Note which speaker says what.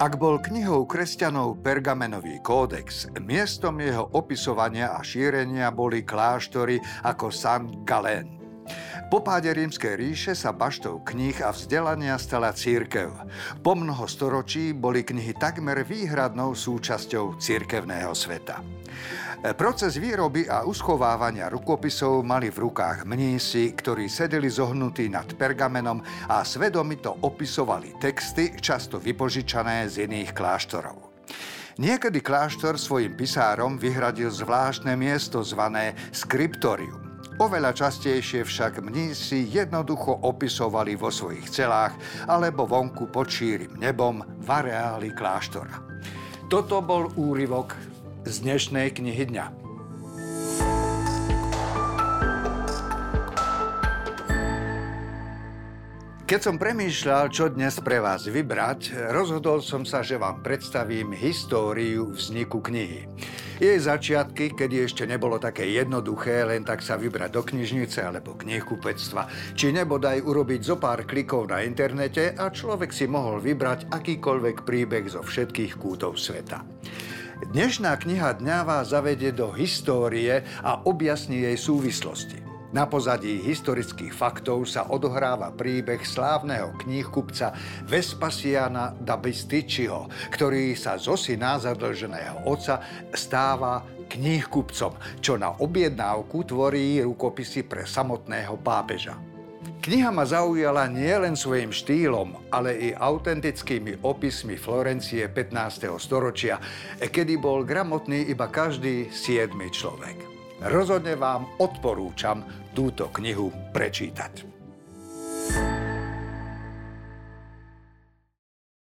Speaker 1: Ak bol knihou kresťanov Pergamenový kódex, miestom jeho opisovania a šírenia boli kláštory ako San Galén. Po páde rímskej ríše sa baštou kníh a vzdelania stala církev. Po mnoho storočí boli knihy takmer výhradnou súčasťou církevného sveta. Proces výroby a uschovávania rukopisov mali v rukách mnísi, ktorí sedeli zohnutí nad pergamenom a svedomito opisovali texty, často vypožičané z iných kláštorov. Niekedy kláštor svojim pisárom vyhradil zvláštne miesto zvané skriptorium. Oveľa častejšie však mnísi jednoducho opisovali vo svojich celách alebo vonku pod šírim nebom v areáli kláštora. Toto bol úryvok z dnešnej knihy dňa. Keď som premýšľal, čo dnes pre vás vybrať, rozhodol som sa, že vám predstavím históriu vzniku knihy. Jej začiatky, kedy ešte nebolo také jednoduché len tak sa vybrať do knižnice alebo knihkupectva, či nebodaj urobiť zo pár klikov na internete a človek si mohol vybrať akýkoľvek príbeh zo všetkých kútov sveta. Dnešná kniha dňa vás zavedie do histórie a objasní jej súvislosti. Na pozadí historických faktov sa odohráva príbeh slávneho knihkupca Vespasiana da Bističiho, ktorý sa zo syna zadlženého oca stáva knihkupcom, čo na objednávku tvorí rukopisy pre samotného pápeža. Kniha ma zaujala nielen svojim štýlom, ale i autentickými opismi Florencie 15. storočia, kedy bol gramotný iba každý siedmy človek. Rozhodne vám odporúčam túto knihu prečítať.